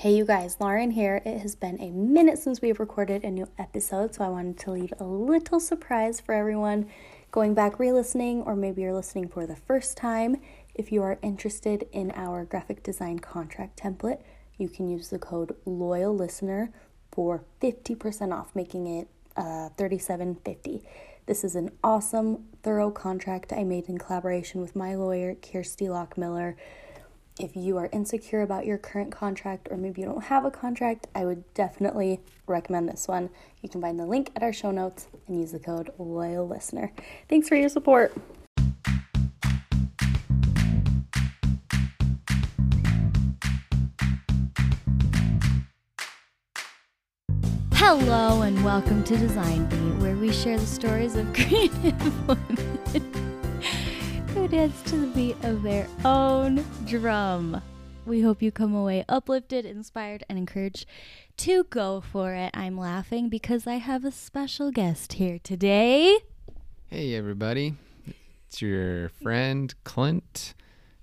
Hey, you guys, Lauren here. It has been a minute since we've recorded a new episode, so I wanted to leave a little surprise for everyone going back re listening, or maybe you're listening for the first time. If you are interested in our graphic design contract template, you can use the code Loyal Listener for 50% off, making it uh, 37.50. This is an awesome, thorough contract I made in collaboration with my lawyer, Kirsty Lockmiller. If you are insecure about your current contract or maybe you don't have a contract, I would definitely recommend this one. You can find the link at our show notes and use the code Loyal Listener. Thanks for your support. Hello and welcome to Design Beat, where we share the stories of creative women dance to the beat of their own drum. We hope you come away uplifted, inspired, and encouraged to go for it. I'm laughing because I have a special guest here today. Hey, everybody. It's your friend Clint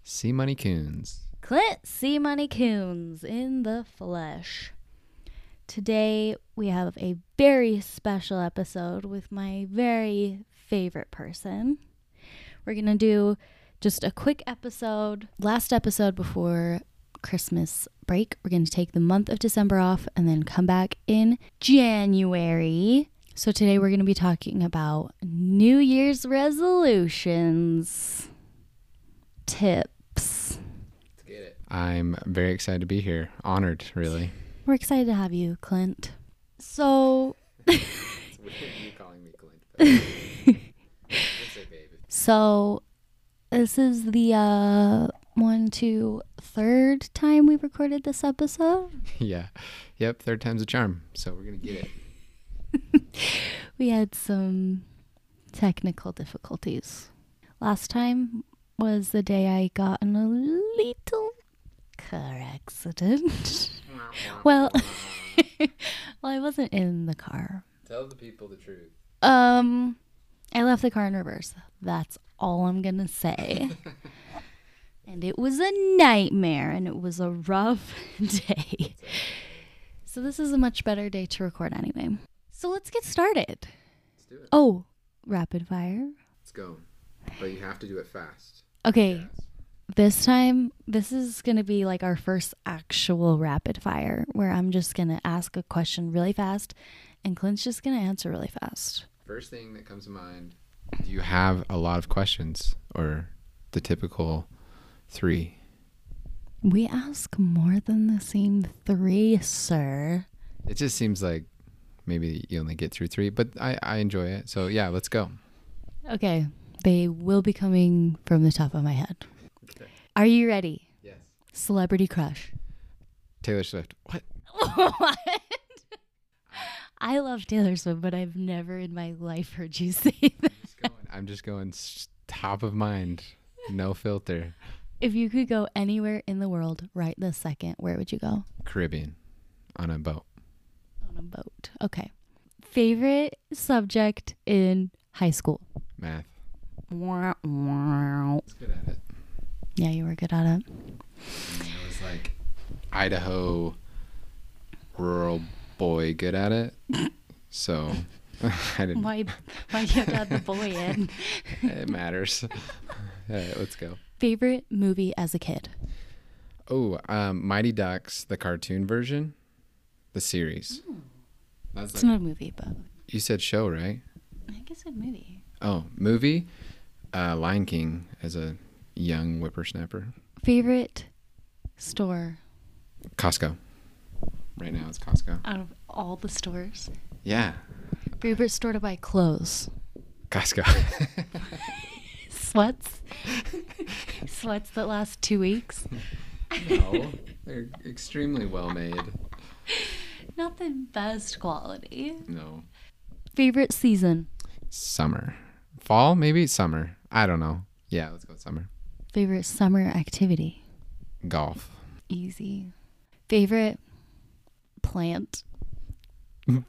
C. Money Coons. Clint C. Money Coons in the flesh. Today, we have a very special episode with my very favorite person. We're going to do just a quick episode, last episode before Christmas break. We're going to take the month of December off and then come back in January. So, today we're going to be talking about New Year's resolutions, tips. Let's get it. I'm very excited to be here. Honored, really. We're excited to have you, Clint. So, you calling me Clint. so this is the uh one, two, third time we recorded this episode. yeah. Yep. Third time's a charm. So we're going to get it. we had some technical difficulties. Last time was the day I got in a little car accident. well, well, I wasn't in the car. Tell the people the truth. Um, I left the car in reverse. That's all I'm gonna say. and it was a nightmare, and it was a rough day. So this is a much better day to record anyway. So let's get started. Let's do it. Oh, rapid fire. Let's go. But you have to do it fast. Okay. This time, this is going to be like our first actual rapid fire where I'm just going to ask a question really fast and Clint's just going to answer really fast. First thing that comes to mind do you have a lot of questions or the typical three? We ask more than the same three, sir. It just seems like maybe you only get through three, but I, I enjoy it. So, yeah, let's go. Okay. They will be coming from the top of my head. Okay. Are you ready? Yes. Celebrity crush. Taylor Swift. What? what? I love Taylor Swift, but I've never in my life heard you say that. I'm just going, I'm just going top of mind, no filter. If you could go anywhere in the world right this second, where would you go? Caribbean, on a boat. On a boat. Okay. Favorite subject in high school? Math. Wow. wow. good at it. Yeah, you were good at it. it was like Idaho rural boy good at it. So I didn't. Why? Why you add the boy in? it matters. All right, let's go. Favorite movie as a kid? Oh, um, Mighty Ducks, the cartoon version, the series. That's it's like, not a movie, but you said show, right? I guess a movie. Oh, movie. Uh, Lion King as a young whippersnapper. Favorite store? Costco. Right now, it's Costco. Out of all the stores. Yeah. Favorite store to buy clothes? Costco. Sweats? Sweats that last two weeks? No, they're extremely well made. Not the best quality. No. Favorite season? Summer. Fall, maybe? Summer. I don't know. Yeah, let's go with summer. Favorite summer activity? Golf. Easy. Favorite plant?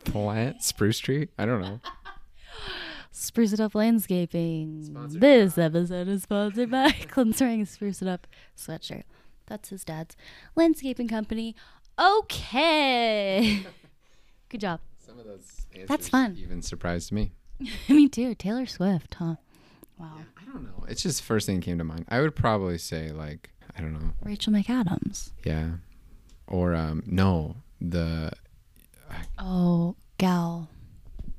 plant? Spruce tree? I don't know. Spruce It Up Landscaping. Sponsored this by. episode is sponsored by a Spruce It Up sweatshirt. That's his dad's landscaping company. Okay. Good job. Some of those answers That's fun. even surprised me. Me too. Taylor Swift, huh? Wow. I don't know. It's just first thing came to mind. I would probably say like I don't know. Rachel McAdams. Yeah. Or um no, the Oh, gal.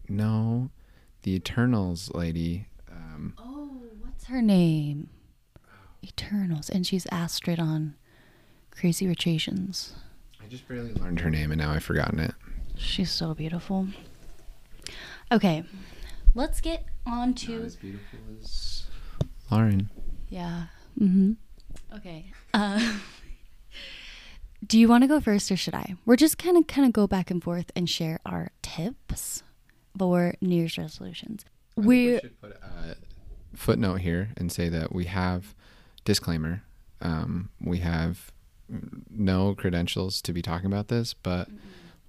no, the Eternals lady. Um Oh, what's her name? Eternals, and she's Astrid on Crazy Rich Asians. I just barely learned her name and now I've forgotten it. She's so beautiful. Okay, let's get on to as beautiful as Lauren. yeah. Mm-hmm. Okay. Uh, do you want to go first or should I? We're just kind of kind of go back and forth and share our tips for New Year's resolutions. We're we should put a footnote here and say that we have disclaimer. Um, we have no credentials to be talking about this, but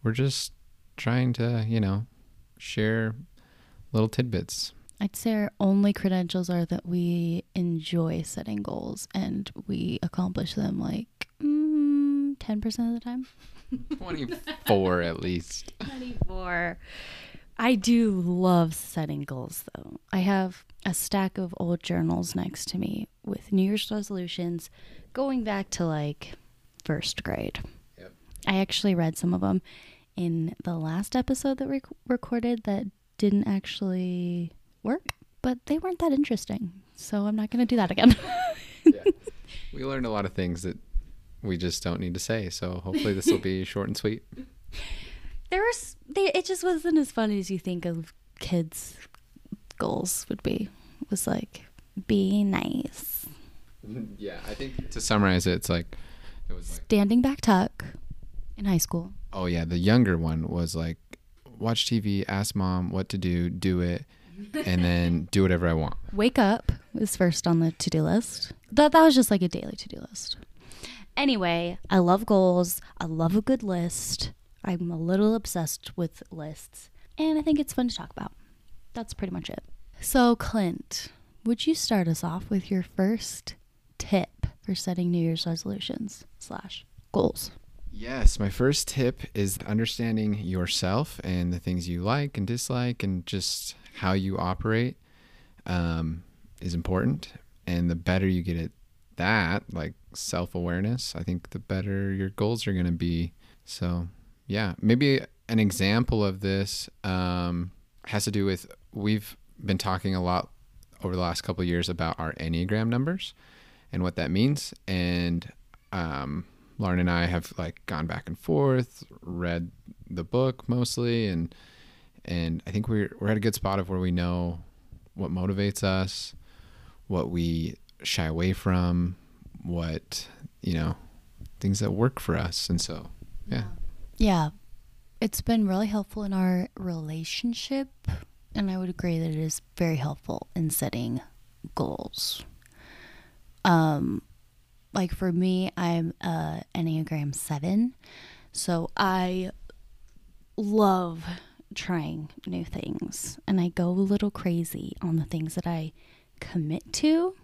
we're just trying to, you know, share little tidbits. I'd say our only credentials are that we enjoy setting goals and we accomplish them like 10% of the time. 24 at least. 24. I do love setting goals though. I have a stack of old journals next to me with New Year's resolutions going back to like first grade. Yep. I actually read some of them in the last episode that we recorded that didn't actually work, but they weren't that interesting. So I'm not going to do that again. Yeah. We learned a lot of things that we just don't need to say, so hopefully this will be short and sweet. there was they it just wasn't as fun as you think of kids goals would be. It was like be nice. Yeah, I think to summarize it, it's like it was like Standing back tuck in high school. Oh yeah, the younger one was like watch TV, ask mom what to do, do it, and then do whatever I want. Wake up was first on the to-do list. That that was just like a daily to-do list. Anyway, I love goals. I love a good list. I'm a little obsessed with lists, and I think it's fun to talk about. That's pretty much it. So, Clint, would you start us off with your first tip for setting New Year's resolutions slash goals? Yes, my first tip is understanding yourself and the things you like and dislike and just how you operate um, is important. And the better you get at that, like self awareness, I think the better your goals are going to be. So, yeah, maybe an example of this um, has to do with we've been talking a lot over the last couple years about our Enneagram numbers and what that means. And um, Lauren and I have like gone back and forth, read the book mostly, and and I think we're we're at a good spot of where we know what motivates us, what we shy away from, what you know, things that work for us, and so yeah. Yeah. It's been really helpful in our relationship, and I would agree that it is very helpful in setting goals. Um like for me, I'm a Enneagram 7, so I love trying new things and I go a little crazy on the things that I commit to.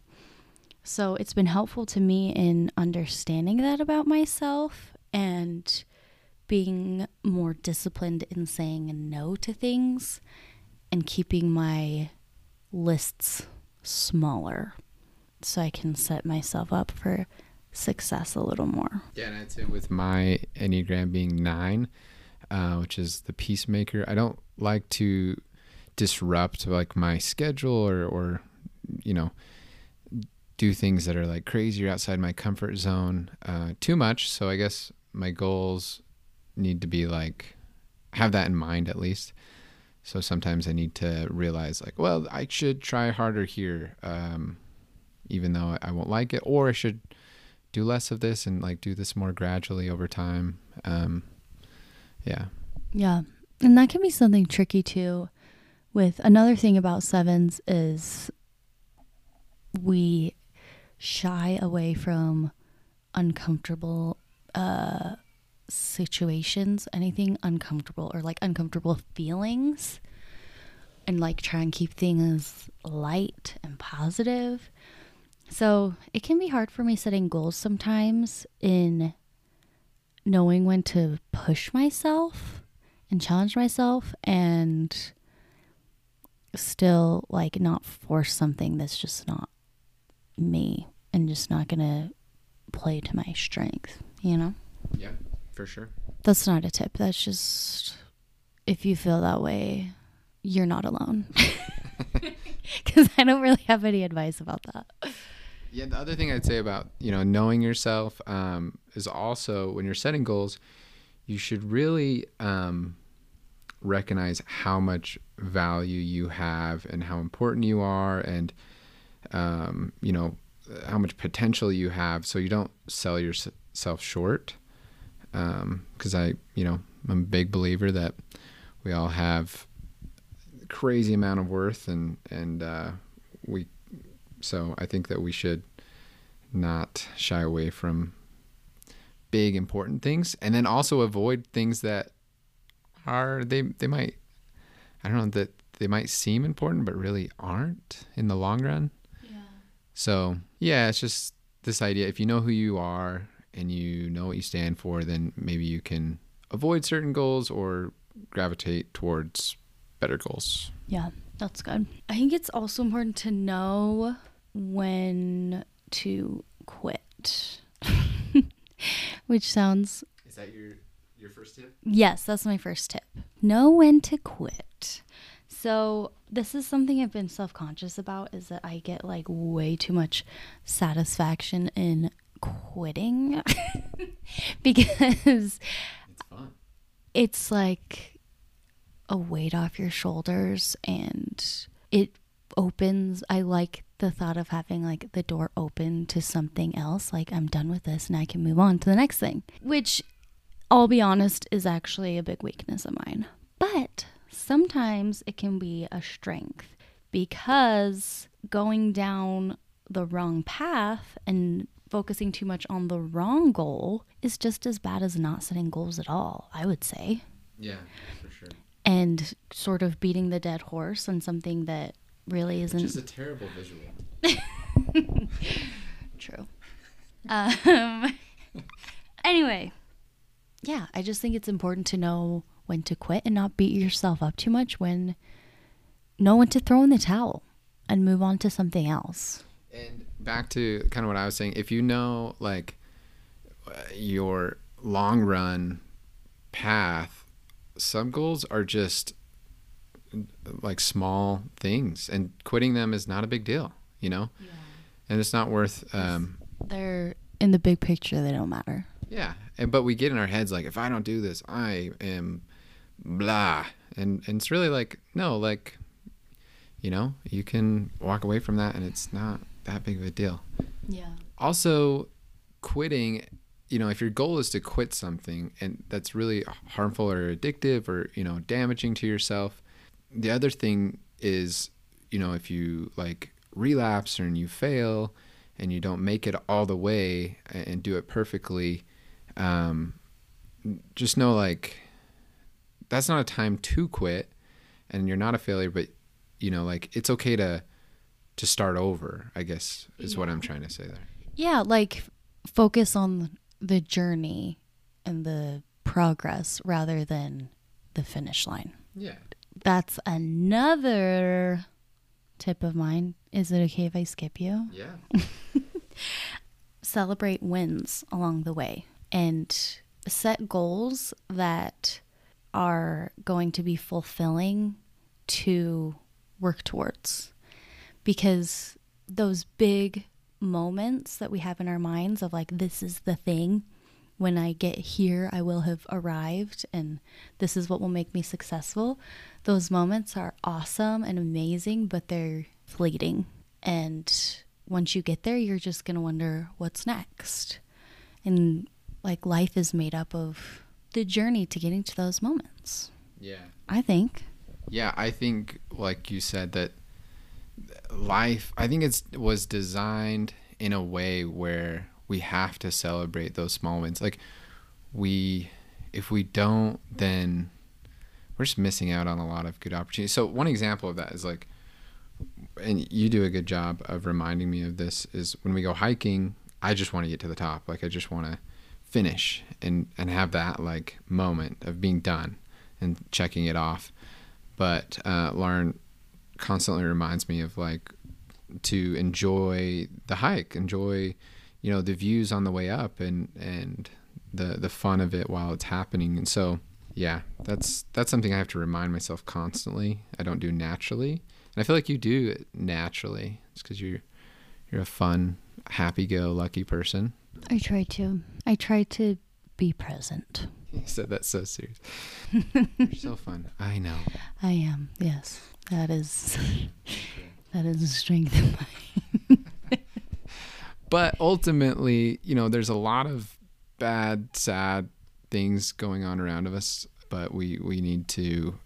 So it's been helpful to me in understanding that about myself and being more disciplined in saying no to things and keeping my lists smaller so I can set myself up for success a little more. Yeah, and I'd say with my Enneagram being nine, uh, which is the peacemaker, I don't like to disrupt like my schedule or, or you know, do things that are like crazy or outside my comfort zone uh, too much. So I guess my goals need to be like have that in mind at least. So sometimes I need to realize like, well, I should try harder here, um, even though I won't like it, or I should do less of this and like do this more gradually over time. Um, yeah. Yeah. And that can be something tricky too. With another thing about sevens is we shy away from uncomfortable uh, situations, anything uncomfortable or like uncomfortable feelings, and like try and keep things light and positive. So it can be hard for me setting goals sometimes in knowing when to push myself and challenge myself and still like not force something that's just not me and just not gonna play to my strength, you know? Yeah, for sure. That's not a tip. That's just if you feel that way, you're not alone. Because I don't really have any advice about that. Yeah, the other thing I'd say about you know knowing yourself um, is also when you're setting goals, you should really um, recognize how much value you have and how important you are, and um, you know how much potential you have, so you don't sell yourself short. Because I, you know, I'm a big believer that we all have crazy amount of worth and and uh, we so I think that we should not shy away from big important things and then also avoid things that are they they might I don't know that they might seem important but really aren't in the long run. So, yeah, it's just this idea if you know who you are and you know what you stand for, then maybe you can avoid certain goals or gravitate towards better goals. Yeah, that's good. I think it's also important to know when to quit. Which sounds Is that your your first tip? Yes, that's my first tip. Know when to quit. So, this is something I've been self-conscious about is that I get like way too much satisfaction in quitting because it's fun. It's like a weight off your shoulders and it opens i like the thought of having like the door open to something else like i'm done with this and i can move on to the next thing which i'll be honest is actually a big weakness of mine but sometimes it can be a strength because going down the wrong path and focusing too much on the wrong goal is just as bad as not setting goals at all i would say yeah for sure and sort of beating the dead horse on something that really isn't. Just a terrible visual. True. Um, anyway, yeah, I just think it's important to know when to quit and not beat yourself up too much when know when to throw in the towel and move on to something else. And back to kind of what I was saying, if you know like your long run path some goals are just like small things and quitting them is not a big deal you know yeah. and it's not worth um they're in the big picture they don't matter yeah and but we get in our heads like if i don't do this i am blah. And and it's really like no like you know you can walk away from that and it's not that big of a deal. Yeah. Also quitting you know, if your goal is to quit something and that's really harmful or addictive or, you know, damaging to yourself, the other thing is, you know, if you like relapse or and you fail and you don't make it all the way and do it perfectly, um, just know like that's not a time to quit and you're not a failure, but you know, like it's okay to to start over, I guess is yeah. what I'm trying to say there. Yeah, like focus on the journey and the progress rather than the finish line. Yeah. That's another tip of mine. Is it okay if I skip you? Yeah. Celebrate wins along the way and set goals that are going to be fulfilling to work towards. Because those big moments that we have in our minds of like, this is the thing. When I get here, I will have arrived, and this is what will make me successful. Those moments are awesome and amazing, but they're fleeting. And once you get there, you're just going to wonder what's next. And like life is made up of the journey to getting to those moments. Yeah. I think. Yeah, I think like you said that life i think it was designed in a way where we have to celebrate those small wins like we if we don't then we're just missing out on a lot of good opportunities so one example of that is like and you do a good job of reminding me of this is when we go hiking i just want to get to the top like i just want to finish and and have that like moment of being done and checking it off. But uh, Lauren constantly reminds me of like to enjoy the hike, enjoy you know the views on the way up, and and the the fun of it while it's happening. And so yeah, that's that's something I have to remind myself constantly. I don't do naturally, and I feel like you do it naturally. It's because you're you're a fun, happy-go-lucky person. I try to. I try to be present. You said that so serious. You're so fun. I know. I am. Yes, that is that is a strength of mine. but ultimately, you know, there's a lot of bad, sad things going on around of us, but we we need to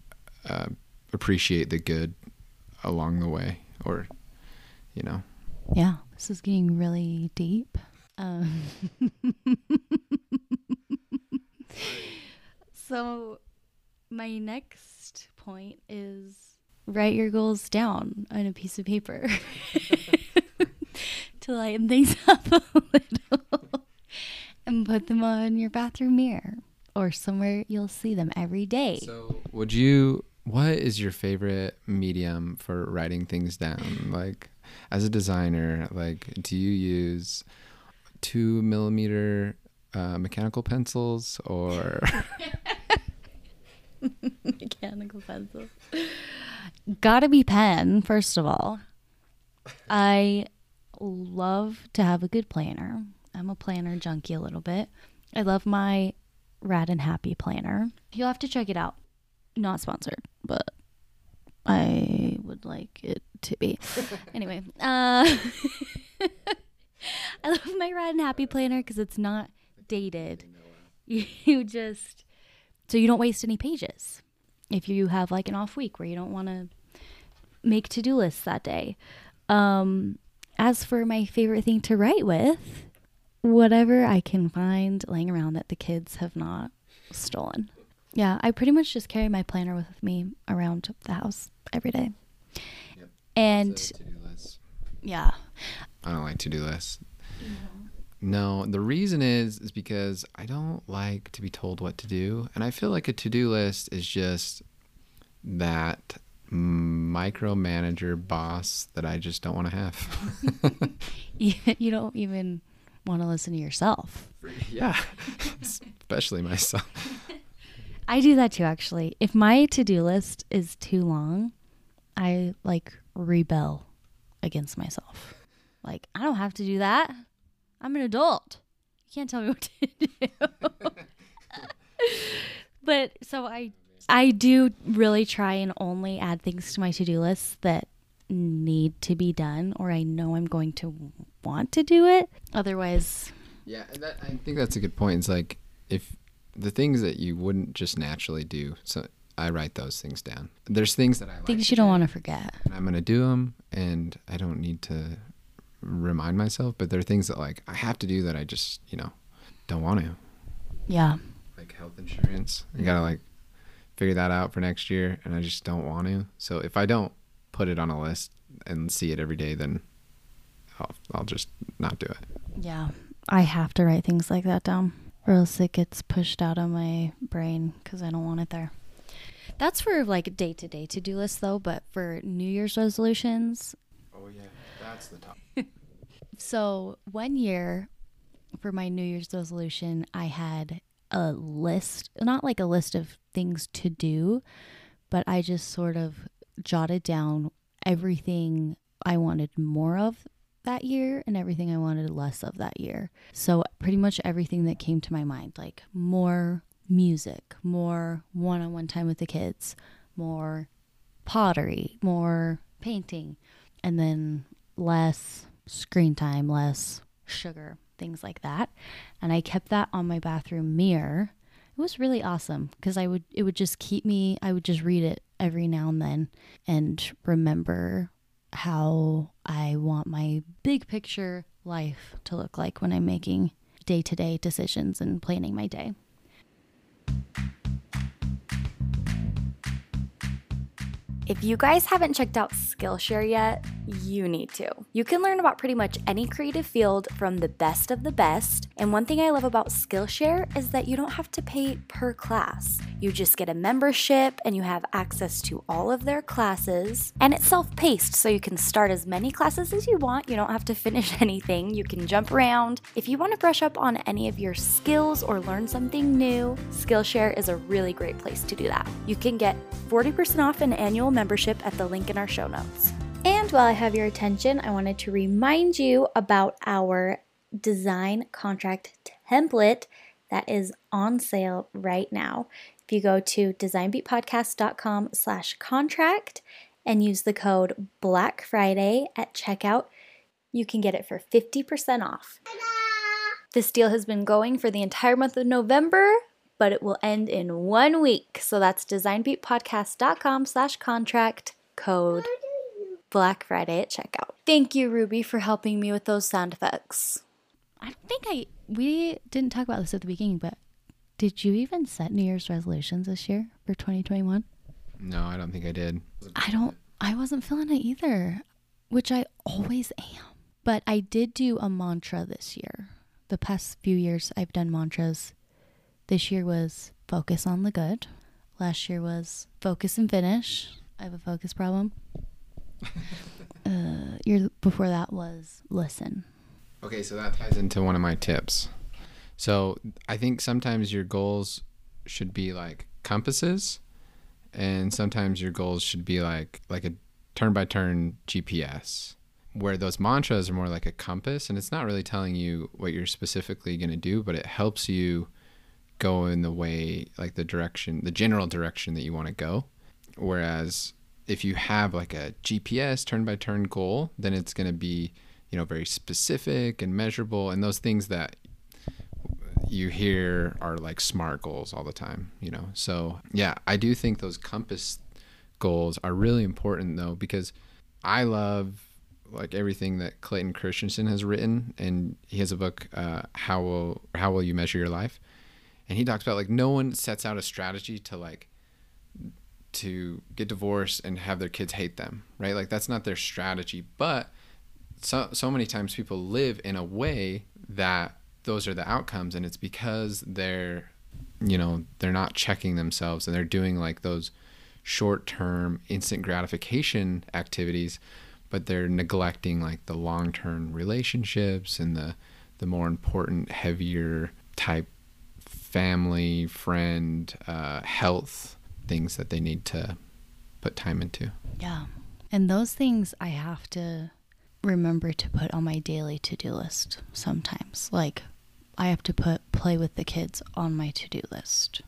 uh, appreciate the good along the way, or you know. Yeah, this is getting really deep. Um, so, my next point is write your goals down on a piece of paper to lighten things up a little and put them on your bathroom mirror or somewhere you'll see them every day. So, would you? What is your favorite medium for writing things down? Like, as a designer, like, do you use two millimeter uh, mechanical pencils or mechanical pencils? Gotta be pen, first of all. I love to have a good planner. I'm a planner junkie a little bit. I love my Rad and Happy planner. You'll have to check it out. Not sponsored, but I would like it to be. anyway, uh, I love my Rad and Happy planner because it's not dated. You just so you don't waste any pages. If you have like an off week where you don't want to make to-do lists that day. Um, as for my favorite thing to write with, whatever I can find laying around that the kids have not stolen. Yeah, I pretty much just carry my planner with me around the house every day. Yep. And yeah, I don't like to do lists. Mm-hmm. No, the reason is is because I don't like to be told what to do, and I feel like a to-do list is just that micromanager boss that I just don't want to have. you don't even want to listen to yourself. Yeah, especially myself. I do that too, actually. If my to do list is too long, I like rebel against myself. Like, I don't have to do that. I'm an adult. You can't tell me what to do. but so I I do really try and only add things to my to-do list that need to be done or I know I'm going to want to do it. Otherwise, yeah, that, I think that's a good point. It's like if the things that you wouldn't just naturally do. So I write those things down. There's things that I like things you don't want to forget. I'm going to do them and I don't need to remind myself, but there are things that like I have to do that I just, you know, don't want to. Yeah. Like health insurance. I got to like figure that out for next year and I just don't want to. So if I don't put it on a list and see it every day, then I'll, I'll just not do it. Yeah. I have to write things like that down or else it gets pushed out of my brain because I don't want it there. That's for like day to day to do lists though, but for New Year's resolutions. That's the top. so one year for my New Year's resolution, I had a list, not like a list of things to do, but I just sort of jotted down everything I wanted more of that year and everything I wanted less of that year. So, pretty much everything that came to my mind like more music, more one on one time with the kids, more pottery, more painting, and then less screen time, less sugar, things like that. And I kept that on my bathroom mirror. It was really awesome because I would it would just keep me I would just read it every now and then and remember how I want my big picture life to look like when I'm making day-to-day decisions and planning my day. If you guys haven't checked out Skillshare yet, you need to. You can learn about pretty much any creative field from the best of the best. And one thing I love about Skillshare is that you don't have to pay per class. You just get a membership and you have access to all of their classes. And it's self paced, so you can start as many classes as you want. You don't have to finish anything. You can jump around. If you want to brush up on any of your skills or learn something new, Skillshare is a really great place to do that. You can get 40% off an annual membership at the link in our show notes. And while I have your attention, I wanted to remind you about our design contract template that is on sale right now. If you go to designbeatpodcast.com slash contract and use the code Black Friday at checkout, you can get it for 50% off. This deal has been going for the entire month of November, but it will end in one week. So that's designbeatpodcast.com slash contract code Black Friday at checkout. Thank you, Ruby, for helping me with those sound effects. I don't think I we didn't talk about this at the beginning, but did you even set New Year's resolutions this year for 2021? No, I don't think I did. I don't I wasn't feeling it either, which I always am. But I did do a mantra this year. The past few years I've done mantras. This year was focus on the good. Last year was focus and finish. I have a focus problem. uh, before that was listen. Okay, so that ties into one of my tips. So I think sometimes your goals should be like compasses, and sometimes your goals should be like like a turn by turn GPS, where those mantras are more like a compass, and it's not really telling you what you're specifically going to do, but it helps you go in the way like the direction, the general direction that you want to go. Whereas if you have like a GPS turn by turn goal, then it's going to be, you know, very specific and measurable and those things that you hear are like smart goals all the time, you know. So, yeah, I do think those compass goals are really important though because I love like everything that Clayton Christensen has written and he has a book uh, how will how will you measure your life? And he talks about like no one sets out a strategy to like to get divorced and have their kids hate them, right? Like that's not their strategy. But so so many times people live in a way that those are the outcomes and it's because they're you know, they're not checking themselves and they're doing like those short-term instant gratification activities, but they're neglecting like the long-term relationships and the the more important heavier type family, friend, uh, health things that they need to put time into. Yeah. And those things I have to remember to put on my daily to do list sometimes. Like, I have to put play with the kids on my to do list,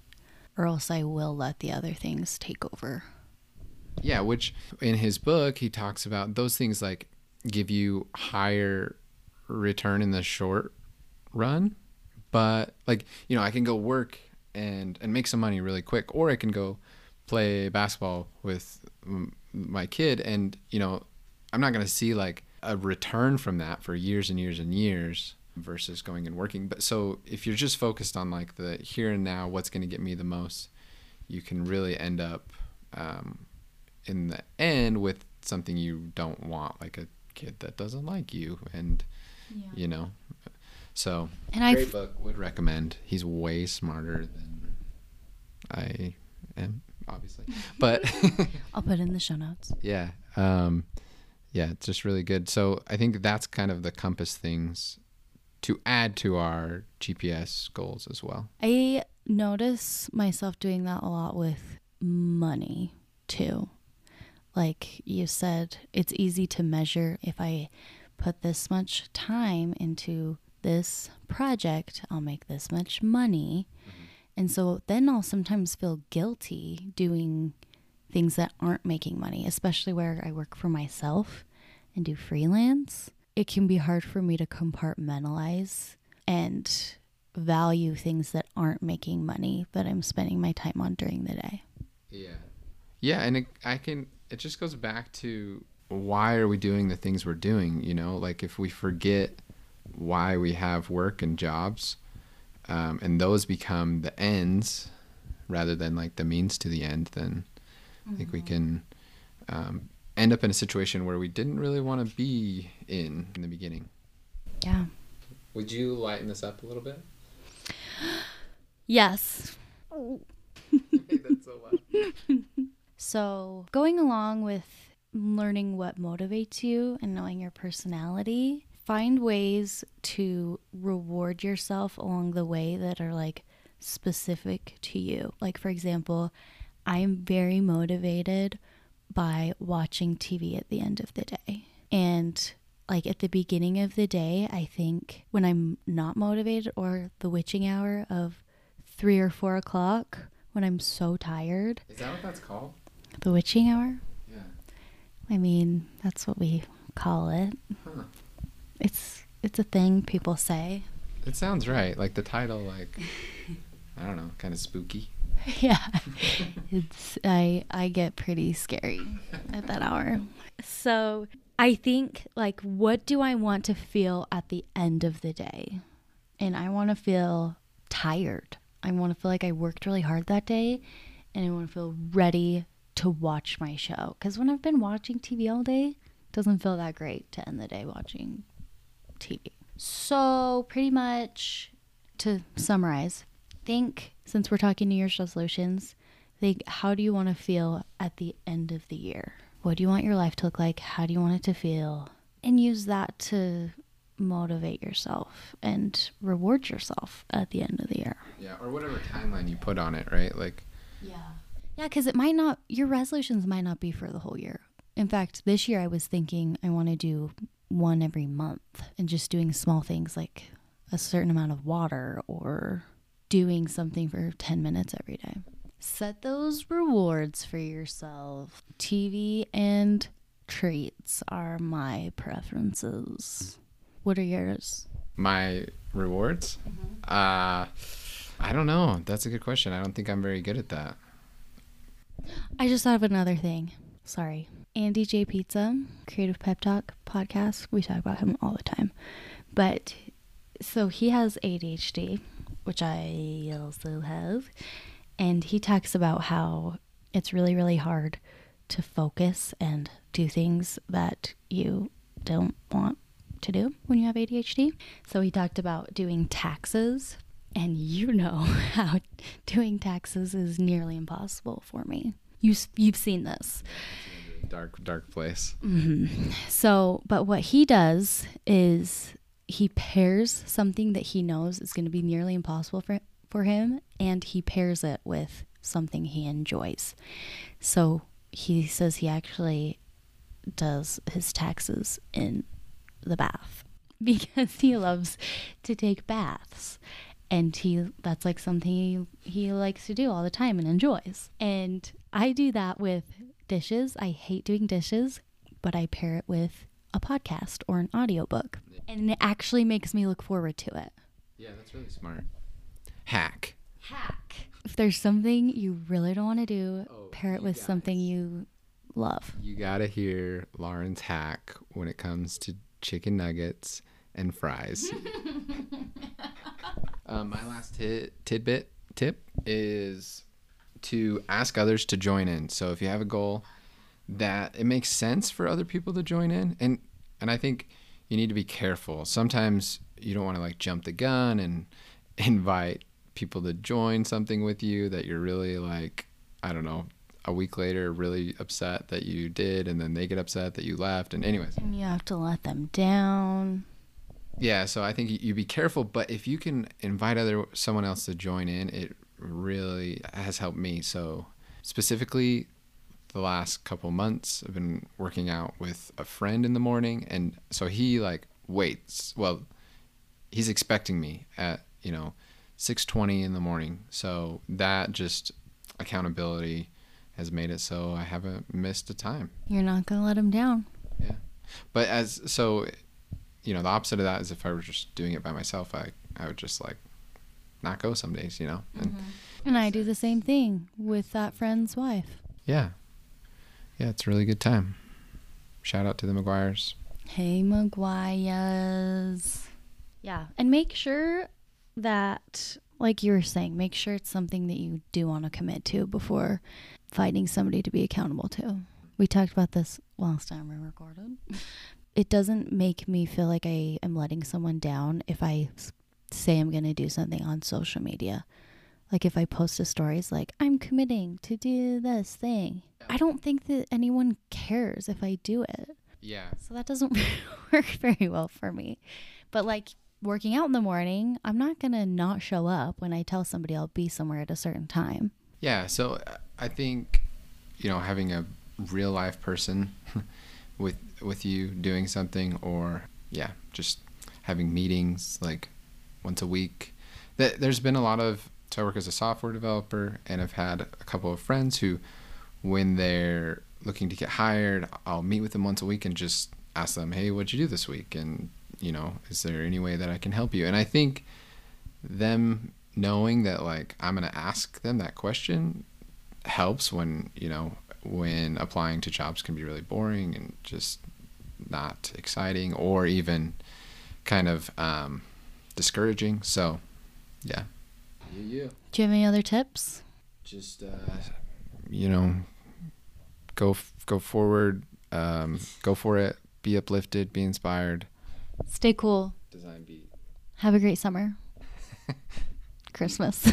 or else I will let the other things take over. Yeah, which in his book, he talks about those things like give you higher return in the short run. But, like, you know, I can go work and, and make some money really quick, or I can go play basketball with my kid and you know i'm not going to see like a return from that for years and years and years versus going and working but so if you're just focused on like the here and now what's going to get me the most you can really end up um, in the end with something you don't want like a kid that doesn't like you and yeah. you know so and great I book would recommend he's way smarter than i am obviously. But I'll put in the show notes. Yeah. Um, yeah, it's just really good. So I think that's kind of the compass things to add to our GPS goals as well. I notice myself doing that a lot with money too. Like you said, it's easy to measure if I put this much time into this project, I'll make this much money. Mm-hmm. And so then I'll sometimes feel guilty doing things that aren't making money, especially where I work for myself and do freelance. It can be hard for me to compartmentalize and value things that aren't making money that I'm spending my time on during the day. Yeah. Yeah, and it, I can it just goes back to why are we doing the things we're doing, you know? Like if we forget why we have work and jobs, um, and those become the ends rather than like the means to the end, then mm-hmm. I think we mm-hmm. can um, end up in a situation where we didn't really want to be in in the beginning. Yeah. Would you lighten this up a little bit? Yes. That's so. So, going along with learning what motivates you and knowing your personality, find ways to reward yourself along the way that are like specific to you. Like, for example, I'm very motivated by watching TV at the end of the day. And like at the beginning of the day, I think when I'm not motivated or the witching hour of three or four o'clock when I'm so tired, Is that what that's called? the witching hour. Yeah. I mean, that's what we call it. Huh. It's it's a thing people say. It sounds right. Like the title, like I don't know, kind of spooky. yeah. It's I I get pretty scary at that hour. So, I think like what do I want to feel at the end of the day? And I want to feel tired. I want to feel like I worked really hard that day and I want to feel ready to watch my show cuz when I've been watching TV all day, it doesn't feel that great to end the day watching TV. So, pretty much to summarize, think since we're talking New Year's resolutions, think how do you want to feel at the end of the year? What do you want your life to look like? How do you want it to feel? And use that to motivate yourself and reward yourself at the end of the year. Yeah, or whatever timeline you put on it, right? Like Yeah. Yeah, because it might not, your resolutions might not be for the whole year. In fact, this year I was thinking I want to do one every month and just doing small things like a certain amount of water or doing something for 10 minutes every day. Set those rewards for yourself. TV and treats are my preferences. What are yours? my rewards. Uh I don't know. That's a good question. I don't think I'm very good at that. I just thought of another thing. Sorry. Andy J. Pizza, Creative Pep Talk podcast. We talk about him all the time. But so he has ADHD, which I also have. And he talks about how it's really, really hard to focus and do things that you don't want to do when you have ADHD. So he talked about doing taxes. And you know how doing taxes is nearly impossible for me. You, you've seen this. Dark dark place. Mm-hmm. So, but what he does is he pairs something that he knows is going to be nearly impossible for for him and he pairs it with something he enjoys. So, he says he actually does his taxes in the bath because he loves to take baths and he that's like something he, he likes to do all the time and enjoys and i do that with dishes. I hate doing dishes but i pair it with a podcast or an audiobook. And it actually makes me look forward to it. Yeah, that's really smart. Hack. hack. If there's something you really don't want to do Oh, pair it with something you love. You gotta hear Lauren's hack when it comes to chicken nuggets and fries. um, my last tit- tidbit tip is to ask others to join in. So if you have a goal that it makes sense for other people to join in, and and I think you need to be careful. Sometimes you don't want to like jump the gun and invite people to join something with you that you're really like I don't know a week later really upset that you did and then they get upset that you left and anyways and you have to let them down yeah so i think you, you be careful but if you can invite other someone else to join in it really has helped me. So specifically the last couple months i've been working out with a friend in the morning and so he like waits. Well he's expecting me at you know 6:20 in the morning. So that just accountability has made it so i haven't missed a time. You're not going to let him down. Yeah. but as so, you know, the opposite of that is if I were just doing it by myself, I I would just like not go some days, you know. And mm-hmm. and i do the same thing with that friend's wife yeah, yeah, it's a really good time. Shout out to the McGuires. Hey, Maguires. Yeah. And make sure that, like you were saying, make sure it's something that you do want to commit to before finding somebody to be accountable to. We talked about this last time we recorded. It doesn't make me feel like I am letting someone down if I say I'm going to do something on social media. Like if I post a stories like I'm committing to do this thing. I don't think that anyone cares if I do it. Yeah. So that doesn't work very well for me. But like working out in the morning, I'm not going to not show up when I tell somebody I'll be somewhere at a certain time. Yeah, so I think you know having a real life person with with you doing something or yeah, just having meetings like once a week. There's been a lot of so I work as a software developer and I've had a couple of friends who when they're looking to get hired, I'll meet with them once a week and just ask them, "Hey, what'd you do this week?" and you know, is there any way that I can help you? And I think them knowing that like I'm gonna ask them that question helps when you know when applying to jobs can be really boring and just not exciting or even kind of um, discouraging. So, yeah. Yeah, Do you have any other tips? Just uh, you know, go go forward, um, go for it. Be uplifted. Be inspired. Stay cool. Design beat. Have a great summer. Christmas.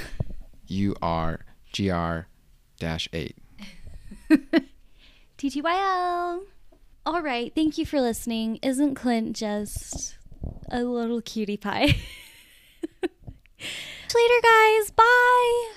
You are gr dash eight. TTYL. All right. Thank you for listening. Isn't Clint just a little cutie pie? Later, guys. Bye.